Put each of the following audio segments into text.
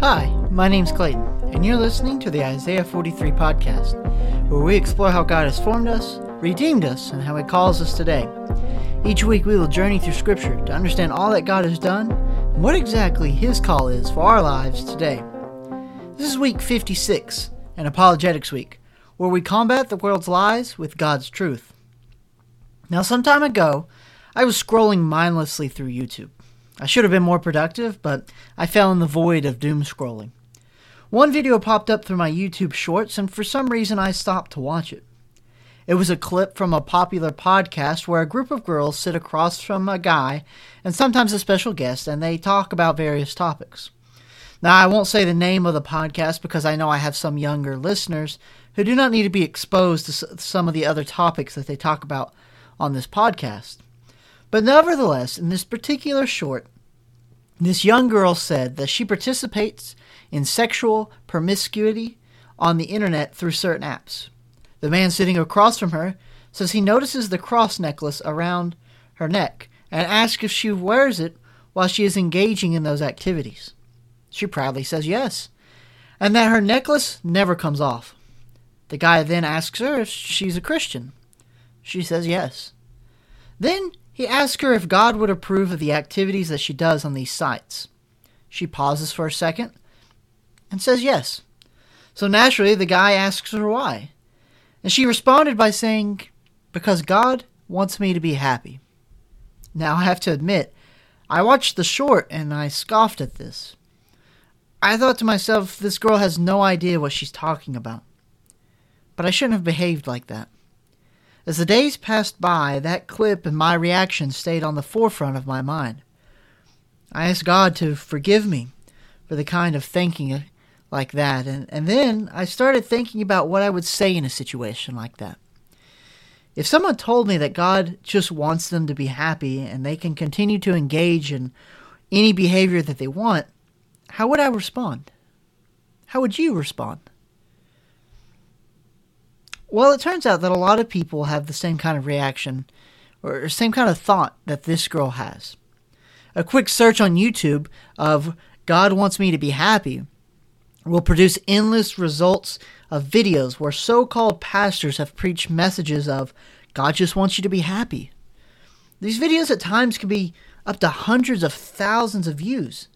Hi, my name's Clayton, and you're listening to the Isaiah 43 podcast, where we explore how God has formed us, redeemed us, and how He calls us today. Each week we will journey through Scripture to understand all that God has done and what exactly His call is for our lives today. This is week 56, an Apologetics Week, where we combat the world's lies with God's truth. Now, some time ago, I was scrolling mindlessly through YouTube. I should have been more productive, but I fell in the void of doom scrolling. One video popped up through my YouTube shorts, and for some reason I stopped to watch it. It was a clip from a popular podcast where a group of girls sit across from a guy and sometimes a special guest, and they talk about various topics. Now, I won't say the name of the podcast because I know I have some younger listeners who do not need to be exposed to some of the other topics that they talk about on this podcast. But nevertheless, in this particular short, this young girl said that she participates in sexual promiscuity on the internet through certain apps. The man sitting across from her says he notices the cross necklace around her neck and asks if she wears it while she is engaging in those activities. She proudly says yes, and that her necklace never comes off. The guy then asks her if she's a Christian. She says yes. Then he asks her if God would approve of the activities that she does on these sites. She pauses for a second and says yes. So naturally, the guy asks her why. And she responded by saying, Because God wants me to be happy. Now, I have to admit, I watched the short and I scoffed at this. I thought to myself, this girl has no idea what she's talking about. But I shouldn't have behaved like that. As the days passed by, that clip and my reaction stayed on the forefront of my mind. I asked God to forgive me for the kind of thinking uh, like that, and, and then I started thinking about what I would say in a situation like that. If someone told me that God just wants them to be happy and they can continue to engage in any behavior that they want, how would I respond? How would you respond? Well, it turns out that a lot of people have the same kind of reaction or same kind of thought that this girl has. A quick search on YouTube of God wants me to be happy will produce endless results of videos where so called pastors have preached messages of God just wants you to be happy. These videos at times can be up to hundreds of thousands of views.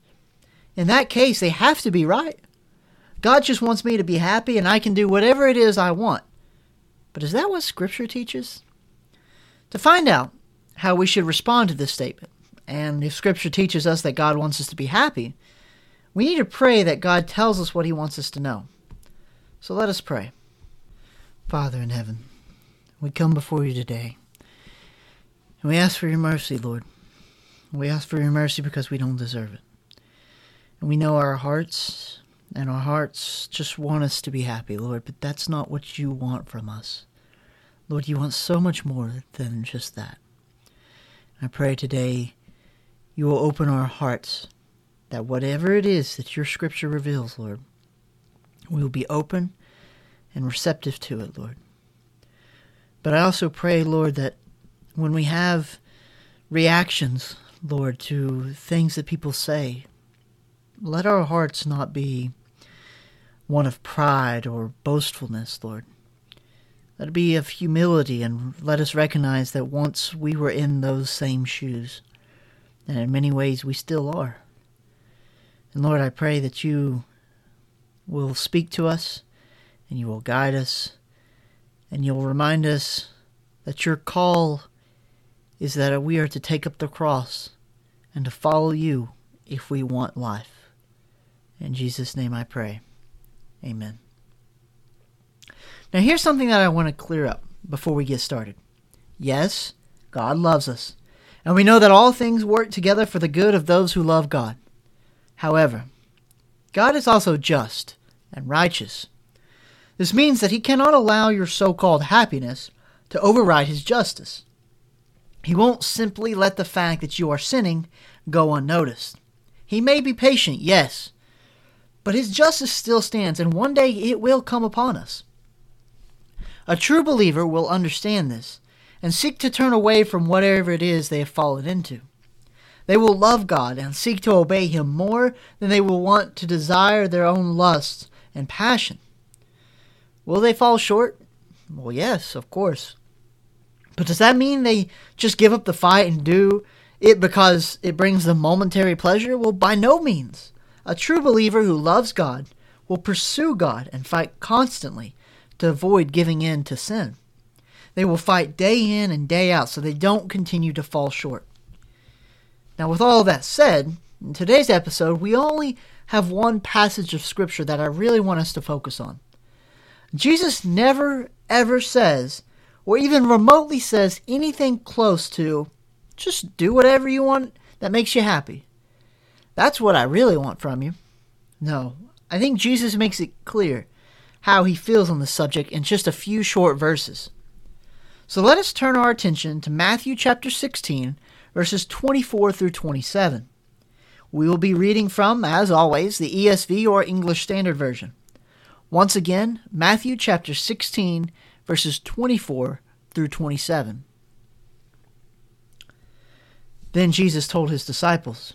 In that case, they have to be right. God just wants me to be happy and I can do whatever it is I want. But is that what Scripture teaches? To find out how we should respond to this statement, and if Scripture teaches us that God wants us to be happy, we need to pray that God tells us what He wants us to know. So let us pray. Father in heaven, we come before you today, and we ask for your mercy, Lord. We ask for your mercy because we don't deserve it. And we know our hearts and our hearts just want us to be happy, Lord, but that's not what you want from us. Lord, you want so much more than just that. I pray today you will open our hearts that whatever it is that your scripture reveals, Lord, we will be open and receptive to it, Lord. But I also pray, Lord, that when we have reactions, Lord, to things that people say, let our hearts not be one of pride or boastfulness, Lord. Let it be of humility, and let us recognize that once we were in those same shoes, and in many ways we still are. And Lord, I pray that you will speak to us, and you will guide us, and you'll remind us that your call is that we are to take up the cross and to follow you if we want life. In Jesus' name I pray. Amen. Now, here's something that I want to clear up before we get started. Yes, God loves us, and we know that all things work together for the good of those who love God. However, God is also just and righteous. This means that He cannot allow your so called happiness to override His justice. He won't simply let the fact that you are sinning go unnoticed. He may be patient, yes, but his justice still stands, and one day it will come upon us. A true believer will understand this and seek to turn away from whatever it is they have fallen into. They will love God and seek to obey Him more than they will want to desire their own lusts and passion. Will they fall short? Well, yes, of course. But does that mean they just give up the fight and do it because it brings them momentary pleasure? Well, by no means. A true believer who loves God will pursue God and fight constantly to avoid giving in to sin. They will fight day in and day out so they don't continue to fall short. Now, with all that said, in today's episode, we only have one passage of Scripture that I really want us to focus on. Jesus never, ever says, or even remotely says anything close to, just do whatever you want that makes you happy. That's what I really want from you. No, I think Jesus makes it clear how he feels on the subject in just a few short verses. So let us turn our attention to Matthew chapter 16, verses 24 through 27. We will be reading from, as always, the ESV or English Standard Version. Once again, Matthew chapter 16, verses 24 through 27. Then Jesus told his disciples,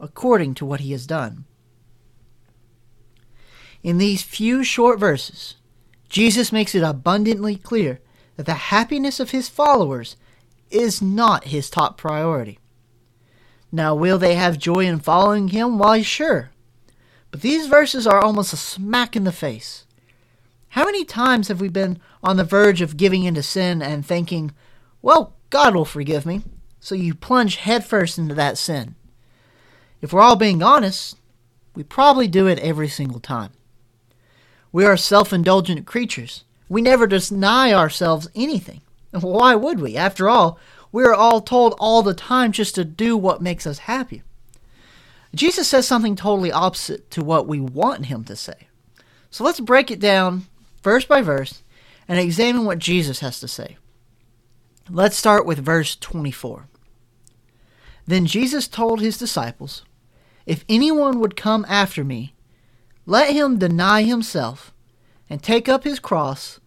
according to what he has done. In these few short verses, Jesus makes it abundantly clear that the happiness of his followers is not his top priority. Now, will they have joy in following him? Why, sure. But these verses are almost a smack in the face. How many times have we been on the verge of giving into sin and thinking, well, God will forgive me, so you plunge headfirst into that sin? If we're all being honest, we probably do it every single time. We are self indulgent creatures. We never deny ourselves anything. Why would we? After all, we are all told all the time just to do what makes us happy. Jesus says something totally opposite to what we want him to say. So let's break it down verse by verse and examine what Jesus has to say. Let's start with verse 24. Then Jesus told his disciples, If anyone would come after me, let him deny himself and take up his cross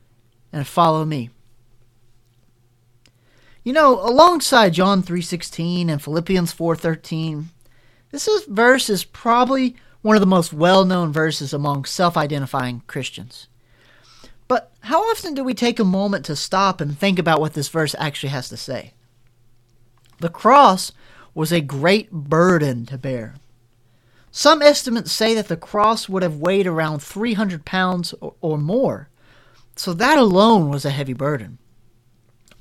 and follow me. You know, alongside John 3:16 and Philippians 4:13, this is, verse is probably one of the most well-known verses among self-identifying Christians. But how often do we take a moment to stop and think about what this verse actually has to say? The cross was a great burden to bear. Some estimates say that the cross would have weighed around 300 pounds or more, so that alone was a heavy burden.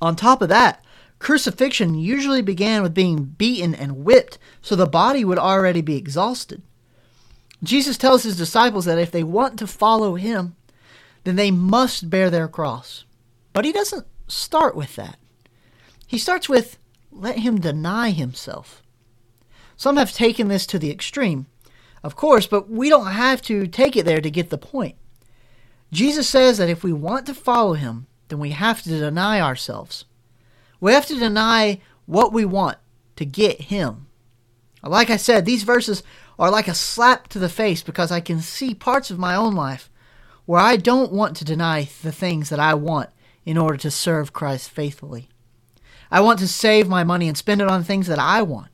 On top of that, crucifixion usually began with being beaten and whipped, so the body would already be exhausted. Jesus tells his disciples that if they want to follow him, then they must bear their cross. But he doesn't start with that. He starts with, let him deny himself. Some have taken this to the extreme, of course, but we don't have to take it there to get the point. Jesus says that if we want to follow him, then we have to deny ourselves. We have to deny what we want to get him. Like I said, these verses are like a slap to the face because I can see parts of my own life where I don't want to deny the things that I want in order to serve Christ faithfully. I want to save my money and spend it on things that I want.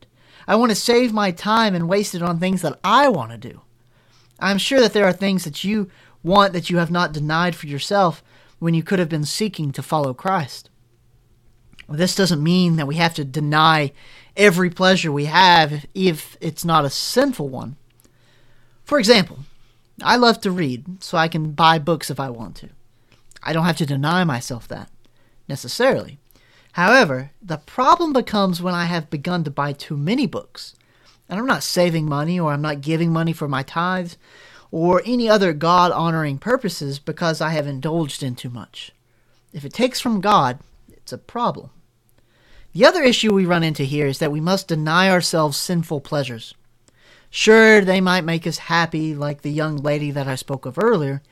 I want to save my time and waste it on things that I want to do. I'm sure that there are things that you want that you have not denied for yourself when you could have been seeking to follow Christ. Well, this doesn't mean that we have to deny every pleasure we have if it's not a sinful one. For example, I love to read, so I can buy books if I want to. I don't have to deny myself that, necessarily. However, the problem becomes when I have begun to buy too many books, and I'm not saving money or I'm not giving money for my tithes or any other God honoring purposes because I have indulged in too much. If it takes from God, it's a problem. The other issue we run into here is that we must deny ourselves sinful pleasures. Sure, they might make us happy, like the young lady that I spoke of earlier,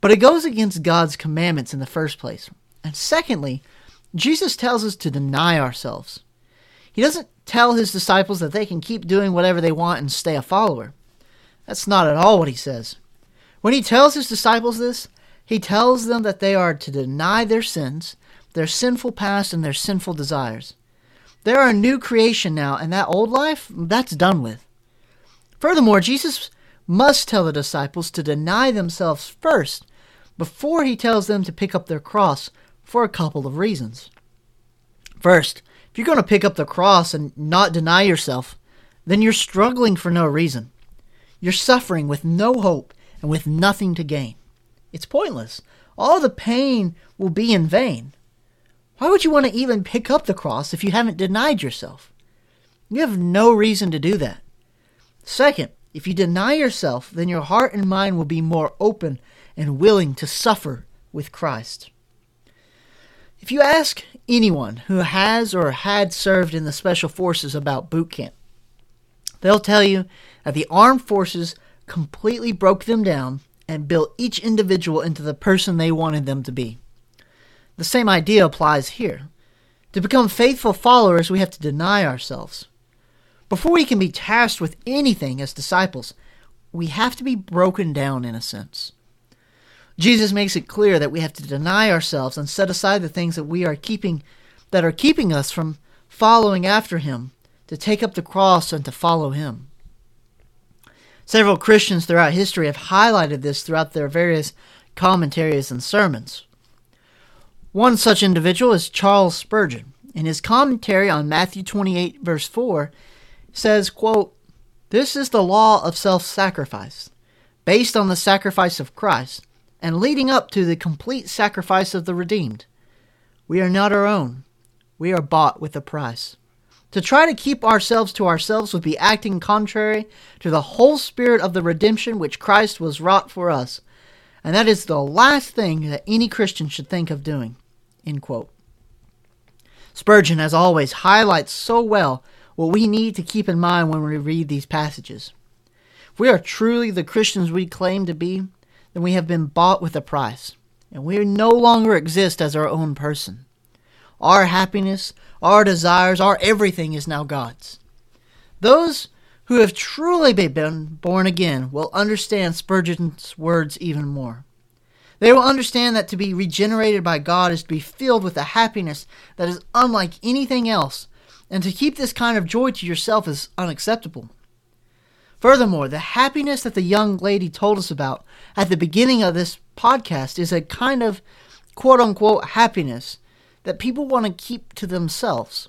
but it goes against God's commandments in the first place. And secondly, Jesus tells us to deny ourselves. He doesn't tell his disciples that they can keep doing whatever they want and stay a follower. That's not at all what he says. When he tells his disciples this, he tells them that they are to deny their sins, their sinful past, and their sinful desires. They are a new creation now, and that old life, that's done with. Furthermore, Jesus must tell the disciples to deny themselves first before he tells them to pick up their cross for a couple of reasons. First, if you're going to pick up the cross and not deny yourself, then you're struggling for no reason. You're suffering with no hope and with nothing to gain. It's pointless. All the pain will be in vain. Why would you want to even pick up the cross if you haven't denied yourself? You have no reason to do that. Second, if you deny yourself, then your heart and mind will be more open and willing to suffer with Christ. If you ask anyone who has or had served in the special forces about boot camp, they'll tell you that the armed forces completely broke them down and built each individual into the person they wanted them to be. The same idea applies here. To become faithful followers, we have to deny ourselves. Before we can be tasked with anything as disciples, we have to be broken down in a sense. Jesus makes it clear that we have to deny ourselves and set aside the things that we are keeping that are keeping us from following after him, to take up the cross and to follow him. Several Christians throughout history have highlighted this throughout their various commentaries and sermons. One such individual is Charles Spurgeon. In his commentary on Matthew 28 verse 4 says, quote, "This is the law of self-sacrifice, based on the sacrifice of Christ, and leading up to the complete sacrifice of the redeemed. We are not our own. We are bought with a price." To try to keep ourselves to ourselves would be acting contrary to the whole spirit of the redemption which Christ was wrought for us. And that is the last thing that any Christian should think of doing. Spurgeon, as always, highlights so well what we need to keep in mind when we read these passages. If we are truly the Christians we claim to be, then we have been bought with a price, and we no longer exist as our own person. Our happiness, our desires, our everything is now God's. Those who have truly been born again will understand Spurgeon's words even more. They will understand that to be regenerated by God is to be filled with a happiness that is unlike anything else, and to keep this kind of joy to yourself is unacceptable. Furthermore, the happiness that the young lady told us about at the beginning of this podcast is a kind of quote unquote happiness that people want to keep to themselves.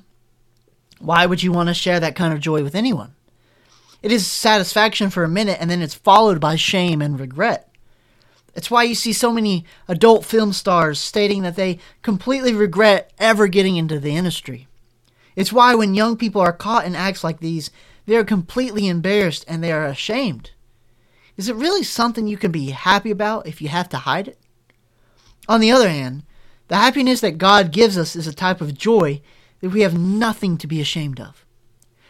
Why would you want to share that kind of joy with anyone? It is satisfaction for a minute and then it's followed by shame and regret. It's why you see so many adult film stars stating that they completely regret ever getting into the industry. It's why when young people are caught in acts like these, they are completely embarrassed and they are ashamed. Is it really something you can be happy about if you have to hide it? On the other hand, the happiness that God gives us is a type of joy that we have nothing to be ashamed of.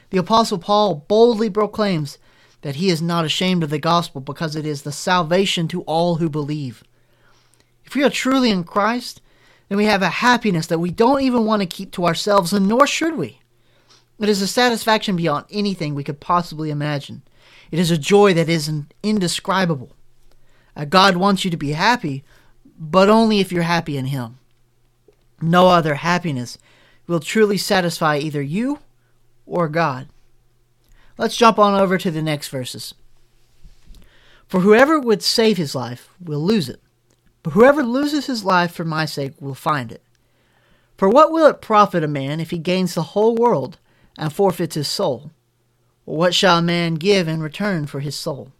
The Apostle Paul boldly proclaims that he is not ashamed of the gospel because it is the salvation to all who believe. If we are truly in Christ, then we have a happiness that we don't even want to keep to ourselves, and nor should we. It is a satisfaction beyond anything we could possibly imagine. It is a joy that is indescribable. Uh, God wants you to be happy, but only if you're happy in Him. No other happiness will truly satisfy either you or God. Let's jump on over to the next verses. For whoever would save his life will lose it, but whoever loses his life for my sake will find it. For what will it profit a man if he gains the whole world and forfeits his soul? What shall a man give in return for his soul?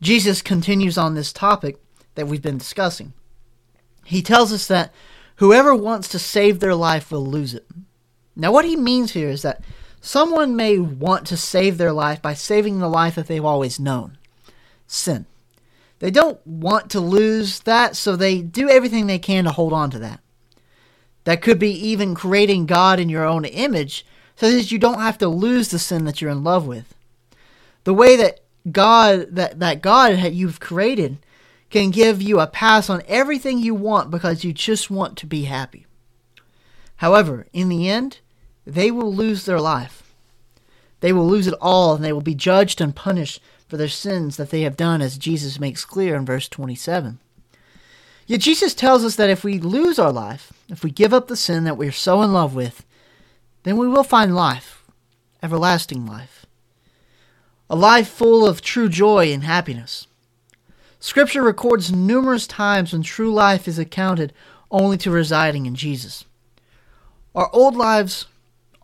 Jesus continues on this topic that we've been discussing. He tells us that whoever wants to save their life will lose it. Now, what he means here is that someone may want to save their life by saving the life that they've always known sin. They don't want to lose that, so they do everything they can to hold on to that. That could be even creating God in your own image so that you don't have to lose the sin that you're in love with. The way that God that, that God you've created can give you a pass on everything you want because you just want to be happy. However, in the end, they will lose their life. They will lose it all and they will be judged and punished for their sins that they have done, as Jesus makes clear in verse 27. Yet Jesus tells us that if we lose our life, if we give up the sin that we are so in love with, then we will find life, everlasting life. A life full of true joy and happiness. Scripture records numerous times when true life is accounted only to residing in Jesus. Our old lives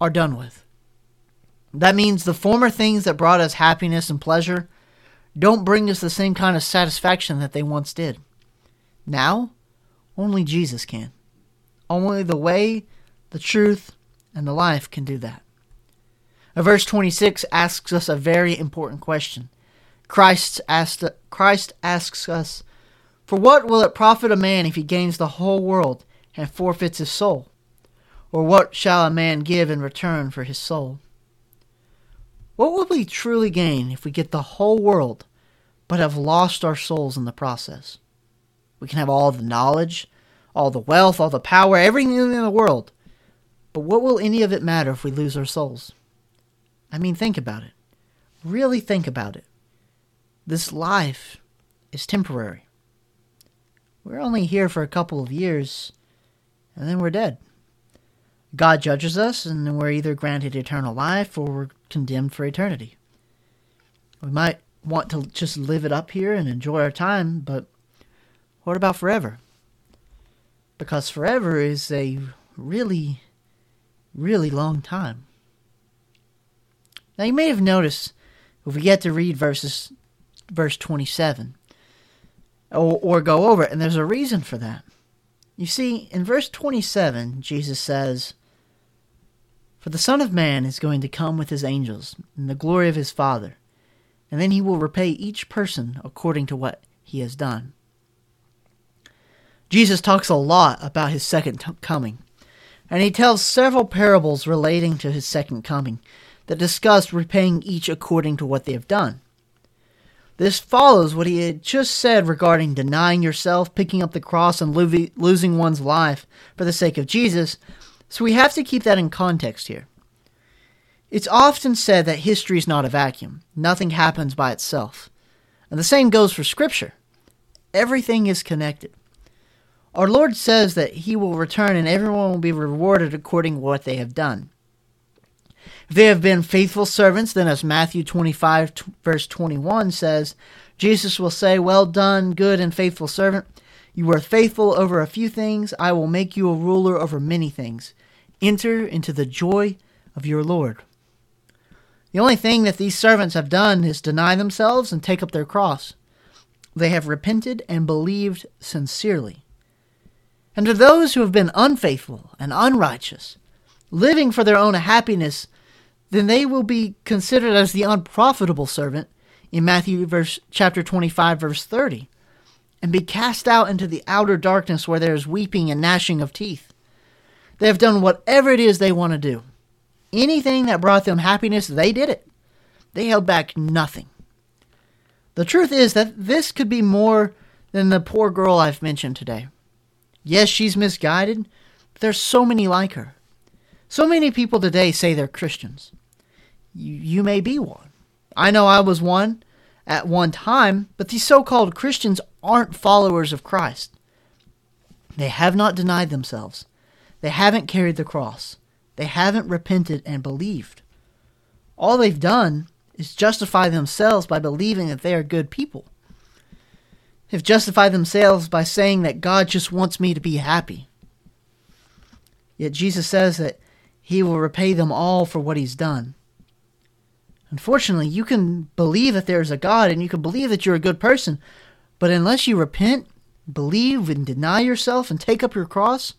are done with. That means the former things that brought us happiness and pleasure don't bring us the same kind of satisfaction that they once did. Now, only Jesus can. Only the way, the truth, and the life can do that. Uh, verse 26 asks us a very important question. Christ, asked, Christ asks us, For what will it profit a man if he gains the whole world and forfeits his soul? Or what shall a man give in return for his soul? What will we truly gain if we get the whole world but have lost our souls in the process? We can have all the knowledge, all the wealth, all the power, everything in the world. But what will any of it matter if we lose our souls? I mean, think about it. Really think about it. This life is temporary. We're only here for a couple of years, and then we're dead. God judges us, and we're either granted eternal life or we're condemned for eternity. We might want to just live it up here and enjoy our time, but what about forever? Because forever is a really, really long time. Now you may have noticed if we get to read verses verse 27 or, or go over it, and there's a reason for that. You see, in verse 27, Jesus says, For the Son of Man is going to come with his angels in the glory of his Father, and then he will repay each person according to what he has done. Jesus talks a lot about his second t- coming, and he tells several parables relating to his second coming that discuss repaying each according to what they have done. This follows what he had just said regarding denying yourself, picking up the cross, and lo- losing one's life for the sake of Jesus, so we have to keep that in context here. It's often said that history is not a vacuum, nothing happens by itself. And the same goes for Scripture. Everything is connected. Our Lord says that He will return and everyone will be rewarded according to what they have done. If they have been faithful servants, then as Matthew 25, verse 21 says, Jesus will say, Well done, good and faithful servant. You were faithful over a few things. I will make you a ruler over many things. Enter into the joy of your Lord. The only thing that these servants have done is deny themselves and take up their cross. They have repented and believed sincerely. And to those who have been unfaithful and unrighteous, living for their own happiness, then they will be considered as the unprofitable servant in Matthew verse, chapter 25, verse 30, and be cast out into the outer darkness where there is weeping and gnashing of teeth. They have done whatever it is they want to do. Anything that brought them happiness, they did it. They held back nothing. The truth is that this could be more than the poor girl I've mentioned today. Yes, she's misguided, there's so many like her. So many people today say they're Christians. You, you may be one. I know I was one at one time, but these so called Christians aren't followers of Christ. They have not denied themselves, they haven't carried the cross, they haven't repented and believed. All they've done is justify themselves by believing that they are good people have justified themselves by saying that God just wants me to be happy. Yet Jesus says that he will repay them all for what he's done. Unfortunately, you can believe that there is a God and you can believe that you're a good person, but unless you repent, believe, and deny yourself and take up your cross,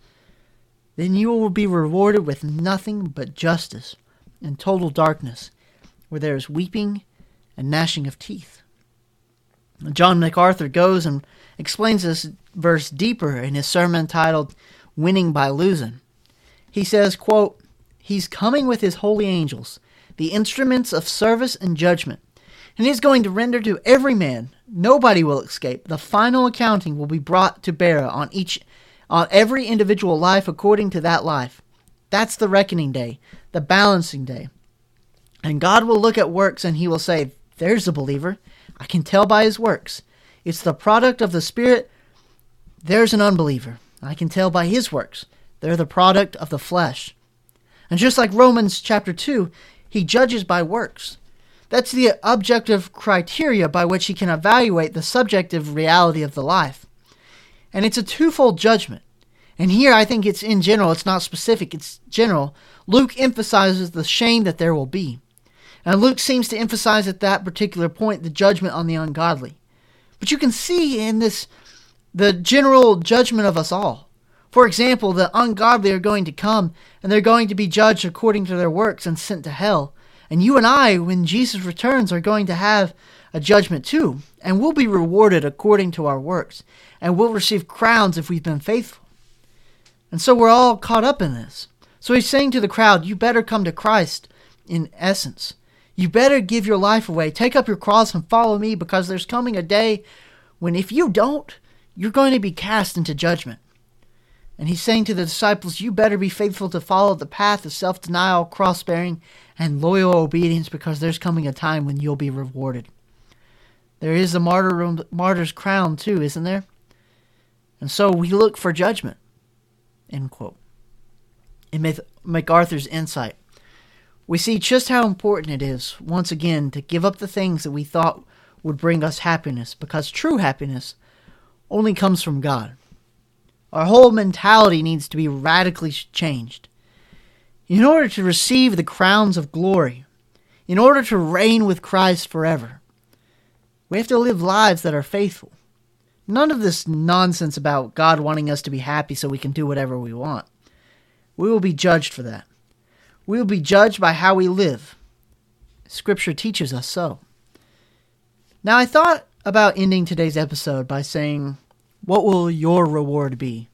then you will be rewarded with nothing but justice and total darkness, where there is weeping and gnashing of teeth. John MacArthur goes and explains this verse deeper in his sermon titled Winning by Losing. He says, quote, He's coming with his holy angels, the instruments of service and judgment, and he's going to render to every man. Nobody will escape. The final accounting will be brought to bear on each on every individual life according to that life. That's the reckoning day, the balancing day. And God will look at works and he will say, There's a believer. I can tell by his works. It's the product of the Spirit. There's an unbeliever. I can tell by his works. They're the product of the flesh. And just like Romans chapter 2, he judges by works. That's the objective criteria by which he can evaluate the subjective reality of the life. And it's a twofold judgment. And here I think it's in general, it's not specific, it's general. Luke emphasizes the shame that there will be. And Luke seems to emphasize at that particular point the judgment on the ungodly. But you can see in this the general judgment of us all. For example, the ungodly are going to come and they're going to be judged according to their works and sent to hell. And you and I, when Jesus returns, are going to have a judgment too, and we'll be rewarded according to our works, and we'll receive crowns if we've been faithful. And so we're all caught up in this. So he's saying to the crowd, You better come to Christ in essence. You better give your life away. Take up your cross and follow me because there's coming a day when if you don't, you're going to be cast into judgment. And he's saying to the disciples, You better be faithful to follow the path of self denial, cross bearing, and loyal obedience because there's coming a time when you'll be rewarded. There is martyr, martyr's crown, too, isn't there? And so we look for judgment. End quote. In MacArthur's insight, we see just how important it is, once again, to give up the things that we thought would bring us happiness, because true happiness only comes from God. Our whole mentality needs to be radically changed. In order to receive the crowns of glory, in order to reign with Christ forever, we have to live lives that are faithful. None of this nonsense about God wanting us to be happy so we can do whatever we want. We will be judged for that. We will be judged by how we live. Scripture teaches us so. Now, I thought about ending today's episode by saying, What will your reward be?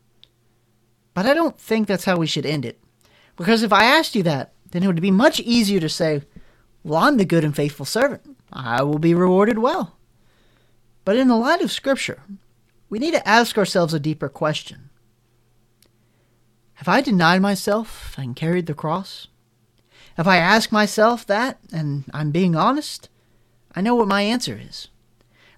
But I don't think that's how we should end it. Because if I asked you that, then it would be much easier to say, Well, I'm the good and faithful servant. I will be rewarded well. But in the light of Scripture, we need to ask ourselves a deeper question Have I denied myself and carried the cross? If I ask myself that, and I'm being honest, I know what my answer is.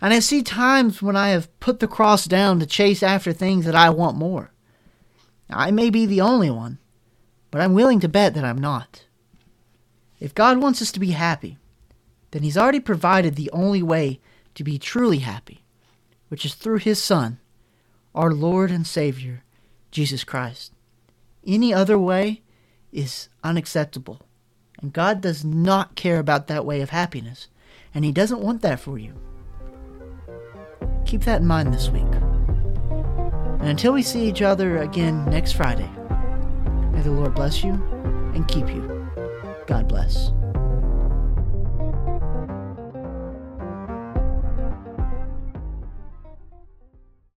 And I see times when I have put the cross down to chase after things that I want more. I may be the only one, but I'm willing to bet that I'm not. If God wants us to be happy, then He's already provided the only way to be truly happy, which is through His Son, our Lord and Savior, Jesus Christ. Any other way is unacceptable, and God does not care about that way of happiness, and He doesn't want that for you. Keep that in mind this week. And until we see each other again next Friday, may the Lord bless you and keep you. God bless.